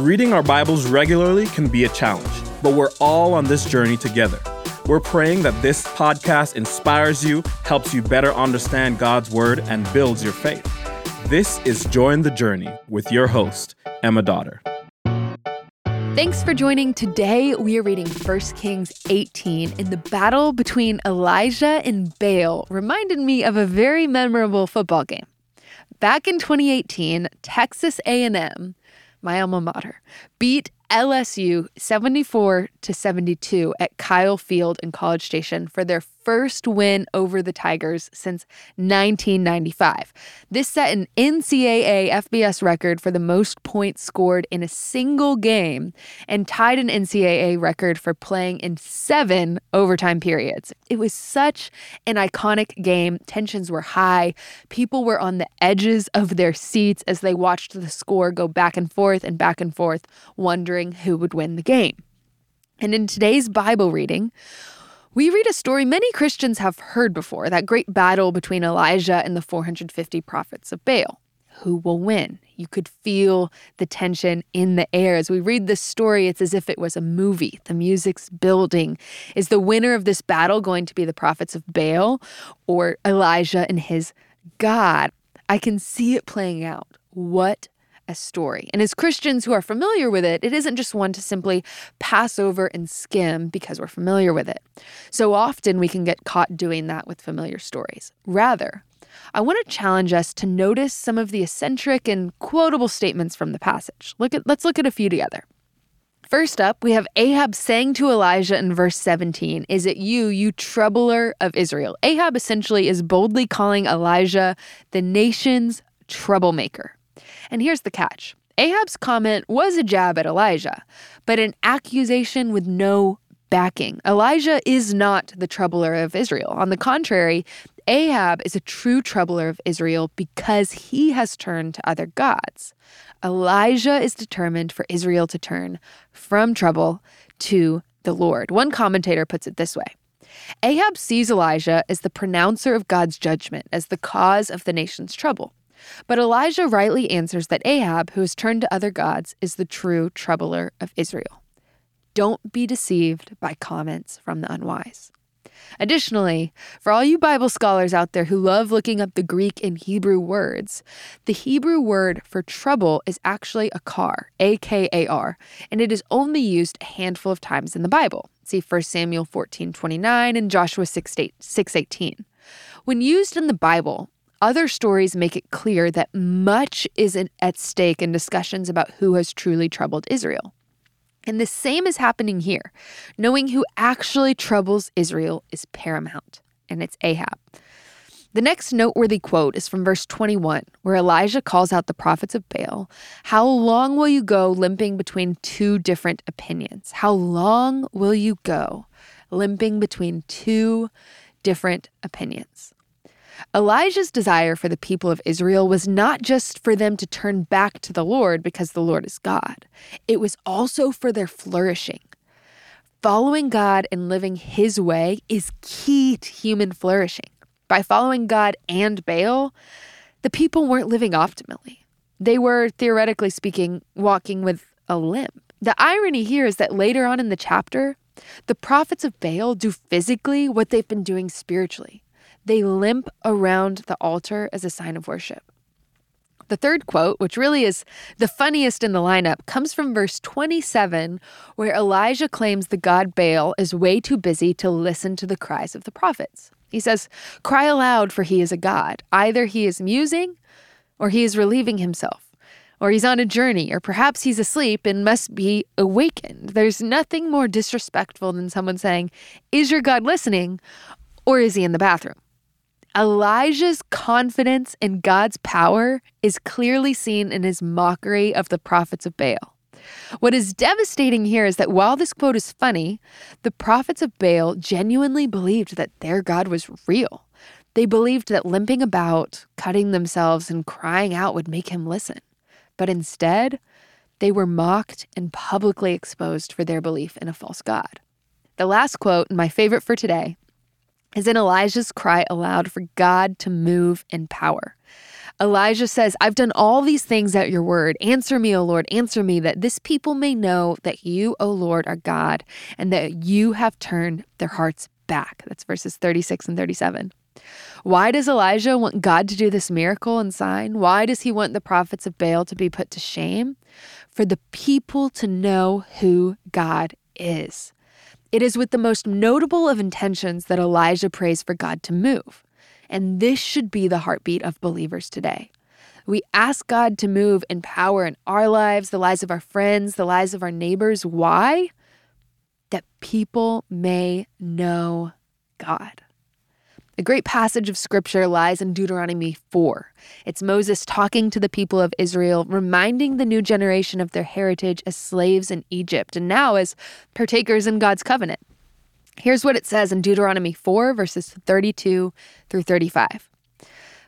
Reading our Bibles regularly can be a challenge, but we're all on this journey together. We're praying that this podcast inspires you, helps you better understand God's Word, and builds your faith. This is Join the Journey with your host, Emma Dotter. Thanks for joining. Today we are reading 1 Kings 18 in the battle between Elijah and Baal reminded me of a very memorable football game. Back in 2018, Texas A&M, my alma mater, beat LSU 74 to 72 at Kyle Field in College Station for their first win over the Tigers since 1995. This set an NCAA FBS record for the most points scored in a single game and tied an NCAA record for playing in seven overtime periods. It was such an iconic game. Tensions were high. People were on the edges of their seats as they watched the score go back and forth and back and forth, wondering who would win the game. And in today's Bible reading, we read a story many Christians have heard before that great battle between Elijah and the 450 prophets of Baal. Who will win? You could feel the tension in the air. As we read this story, it's as if it was a movie. The music's building. Is the winner of this battle going to be the prophets of Baal or Elijah and his God? I can see it playing out. What a story. And as Christians who are familiar with it, it isn't just one to simply pass over and skim because we're familiar with it. So often we can get caught doing that with familiar stories. Rather, I want to challenge us to notice some of the eccentric and quotable statements from the passage. Look at let's look at a few together. First up, we have Ahab saying to Elijah in verse 17, Is it you, you troubler of Israel? Ahab essentially is boldly calling Elijah the nation's troublemaker. And here's the catch Ahab's comment was a jab at Elijah, but an accusation with no backing. Elijah is not the troubler of Israel. On the contrary, Ahab is a true troubler of Israel because he has turned to other gods. Elijah is determined for Israel to turn from trouble to the Lord. One commentator puts it this way Ahab sees Elijah as the pronouncer of God's judgment, as the cause of the nation's trouble. But Elijah rightly answers that Ahab, who has turned to other gods, is the true troubler of Israel. Don't be deceived by comments from the unwise. Additionally, for all you Bible scholars out there who love looking up the Greek and Hebrew words, the Hebrew word for trouble is actually akar, A K A R, and it is only used a handful of times in the Bible. See 1 Samuel 14:29 and Joshua 6:18. When used in the Bible, other stories make it clear that much is at stake in discussions about who has truly troubled Israel. And the same is happening here. Knowing who actually troubles Israel is paramount, and it's Ahab. The next noteworthy quote is from verse 21, where Elijah calls out the prophets of Baal How long will you go limping between two different opinions? How long will you go limping between two different opinions? Elijah's desire for the people of Israel was not just for them to turn back to the Lord because the Lord is God, it was also for their flourishing. Following God and living His way is key to human flourishing. By following God and Baal, the people weren't living optimally. They were, theoretically speaking, walking with a limp. The irony here is that later on in the chapter, the prophets of Baal do physically what they've been doing spiritually they limp around the altar as a sign of worship. The third quote, which really is the funniest in the lineup, comes from verse 27, where Elijah claims the god Baal is way too busy to listen to the cries of the prophets. He says, Cry aloud, for he is a god. Either he is musing, or he is relieving himself, or he's on a journey, or perhaps he's asleep and must be awakened. There's nothing more disrespectful than someone saying, Is your God listening, or is he in the bathroom? Elijah's confidence in God's power is clearly seen in his mockery of the prophets of Baal. What is devastating here is that while this quote is funny, the prophets of Baal genuinely believed that their God was real. They believed that limping about, cutting themselves, and crying out would make him listen. But instead, they were mocked and publicly exposed for their belief in a false God. The last quote, my favorite for today, is in Elijah's cry aloud for God to move in power. Elijah says, I've done all these things at your word. Answer me, O Lord, answer me, that this people may know that you, O Lord, are God, and that you have turned their hearts back. That's verses 36 and 37. Why does Elijah want God to do this miracle and sign? Why does he want the prophets of Baal to be put to shame? For the people to know who God is. It is with the most notable of intentions that Elijah prays for God to move. And this should be the heartbeat of believers today. We ask God to move in power in our lives, the lives of our friends, the lives of our neighbors. Why? That people may know God. A great passage of scripture lies in Deuteronomy 4. It's Moses talking to the people of Israel, reminding the new generation of their heritage as slaves in Egypt and now as partakers in God's covenant. Here's what it says in Deuteronomy 4, verses 32 through 35.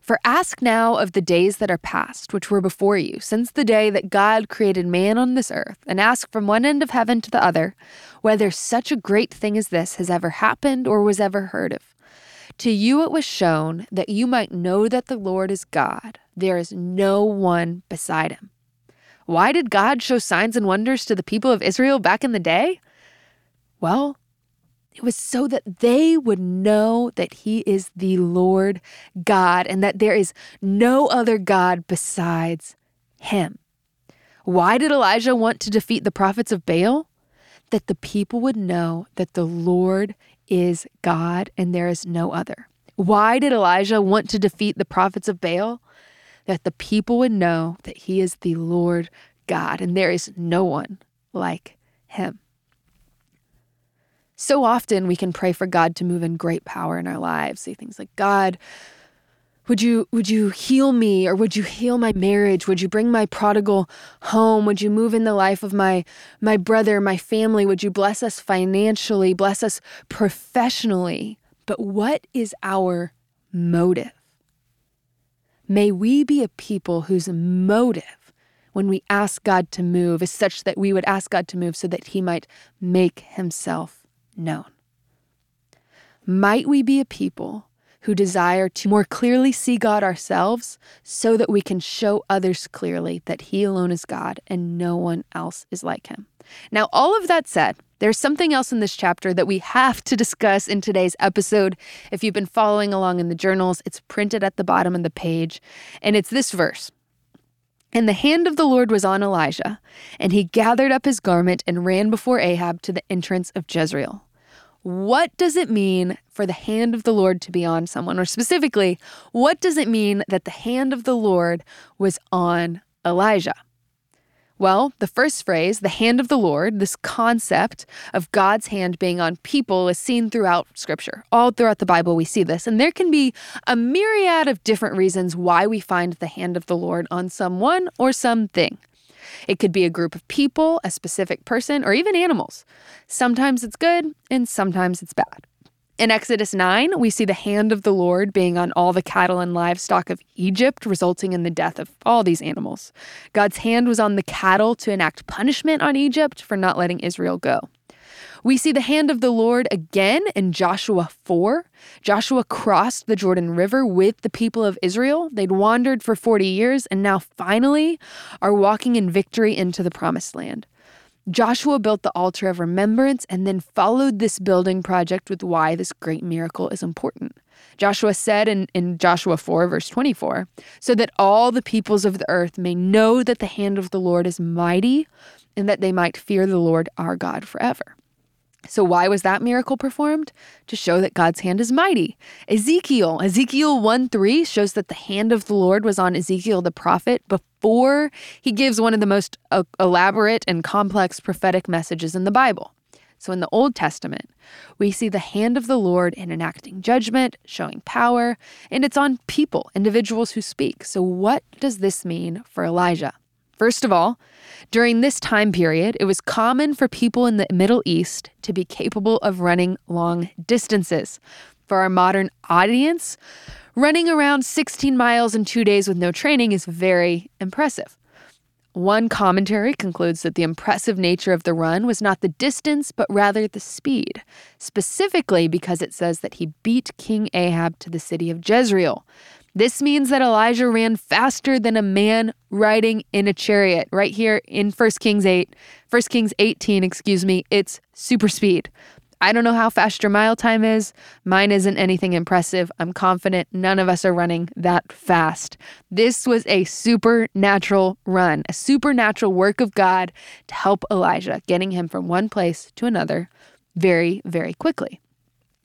For ask now of the days that are past, which were before you, since the day that God created man on this earth, and ask from one end of heaven to the other, whether such a great thing as this has ever happened or was ever heard of. To you it was shown that you might know that the Lord is God. There is no one beside him. Why did God show signs and wonders to the people of Israel back in the day? Well, it was so that they would know that He is the Lord God and that there is no other God besides Him. Why did Elijah want to defeat the prophets of Baal? That the people would know that the Lord is God and there is no other. Why did Elijah want to defeat the prophets of Baal? That the people would know that he is the Lord God and there is no one like him. So often we can pray for God to move in great power in our lives. Say things like, God, would you would you heal me or would you heal my marriage? Would you bring my prodigal home? Would you move in the life of my my brother, my family? Would you bless us financially, bless us professionally? But what is our motive? May we be a people whose motive when we ask God to move is such that we would ask God to move so that he might make himself known. Might we be a people who desire to more clearly see God ourselves so that we can show others clearly that He alone is God and no one else is like Him. Now, all of that said, there's something else in this chapter that we have to discuss in today's episode. If you've been following along in the journals, it's printed at the bottom of the page, and it's this verse. And the hand of the Lord was on Elijah, and he gathered up his garment and ran before Ahab to the entrance of Jezreel. What does it mean for the hand of the Lord to be on someone? Or specifically, what does it mean that the hand of the Lord was on Elijah? Well, the first phrase, the hand of the Lord, this concept of God's hand being on people is seen throughout Scripture. All throughout the Bible, we see this. And there can be a myriad of different reasons why we find the hand of the Lord on someone or something. It could be a group of people, a specific person, or even animals. Sometimes it's good and sometimes it's bad. In Exodus 9, we see the hand of the Lord being on all the cattle and livestock of Egypt, resulting in the death of all these animals. God's hand was on the cattle to enact punishment on Egypt for not letting Israel go. We see the hand of the Lord again in Joshua 4. Joshua crossed the Jordan River with the people of Israel. They'd wandered for 40 years and now finally are walking in victory into the promised land. Joshua built the altar of remembrance and then followed this building project with why this great miracle is important. Joshua said in, in Joshua 4, verse 24, so that all the peoples of the earth may know that the hand of the Lord is mighty and that they might fear the Lord our God forever. So, why was that miracle performed? To show that God's hand is mighty. Ezekiel, Ezekiel 1 3 shows that the hand of the Lord was on Ezekiel the prophet before he gives one of the most uh, elaborate and complex prophetic messages in the Bible. So, in the Old Testament, we see the hand of the Lord in enacting judgment, showing power, and it's on people, individuals who speak. So, what does this mean for Elijah? First of all, during this time period, it was common for people in the Middle East to be capable of running long distances. For our modern audience, running around 16 miles in two days with no training is very impressive. One commentary concludes that the impressive nature of the run was not the distance, but rather the speed, specifically because it says that he beat King Ahab to the city of Jezreel. This means that Elijah ran faster than a man riding in a chariot. Right here in 1 Kings 8, 1 Kings 18, excuse me, it's super speed. I don't know how fast your mile time is. Mine isn't anything impressive. I'm confident none of us are running that fast. This was a supernatural run, a supernatural work of God to help Elijah, getting him from one place to another very, very quickly.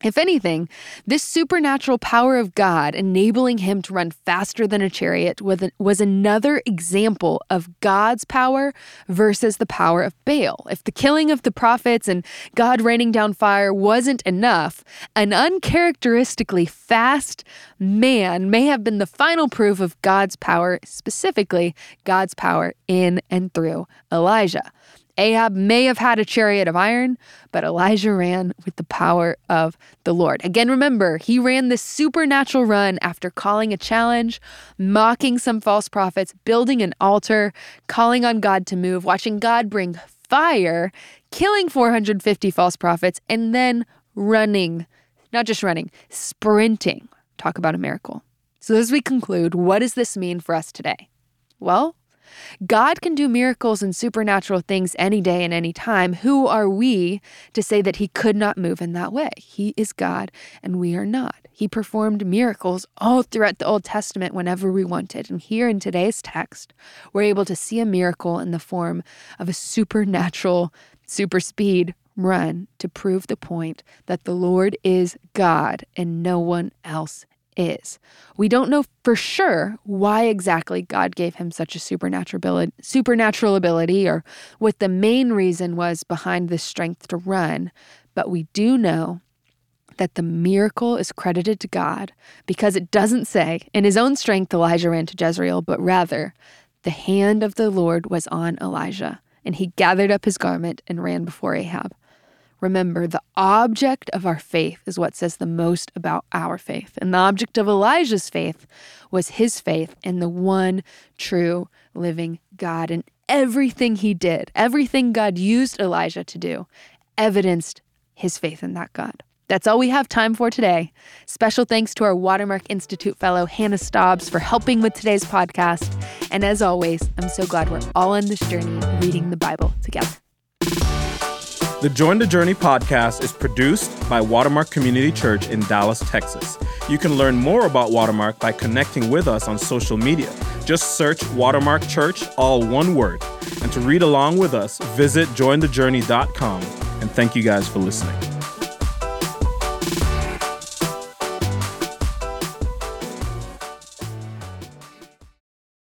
If anything, this supernatural power of God enabling him to run faster than a chariot was another example of God's power versus the power of Baal. If the killing of the prophets and God raining down fire wasn't enough, an uncharacteristically fast man may have been the final proof of God's power, specifically God's power in and through Elijah. Ahab may have had a chariot of iron, but Elijah ran with the power of the Lord. Again, remember, he ran this supernatural run after calling a challenge, mocking some false prophets, building an altar, calling on God to move, watching God bring fire, killing 450 false prophets, and then running. Not just running, sprinting. Talk about a miracle. So, as we conclude, what does this mean for us today? Well, God can do miracles and supernatural things any day and any time. Who are we to say that He could not move in that way? He is God and we are not. He performed miracles all throughout the Old Testament whenever we wanted. And here in today's text, we're able to see a miracle in the form of a supernatural, super speed run to prove the point that the Lord is God and no one else is. We don't know for sure why exactly God gave him such a supernatural ability, supernatural ability or what the main reason was behind this strength to run, but we do know that the miracle is credited to God because it doesn't say, in his own strength Elijah ran to Jezreel, but rather, the hand of the Lord was on Elijah, and he gathered up his garment and ran before Ahab. Remember, the object of our faith is what says the most about our faith. And the object of Elijah's faith was his faith in the one true living God. And everything he did, everything God used Elijah to do, evidenced his faith in that God. That's all we have time for today. Special thanks to our Watermark Institute fellow, Hannah Stobbs, for helping with today's podcast. And as always, I'm so glad we're all on this journey reading the Bible together. The Join the Journey podcast is produced by Watermark Community Church in Dallas, Texas. You can learn more about Watermark by connecting with us on social media. Just search Watermark Church, all one word. And to read along with us, visit jointhejourney.com. And thank you guys for listening.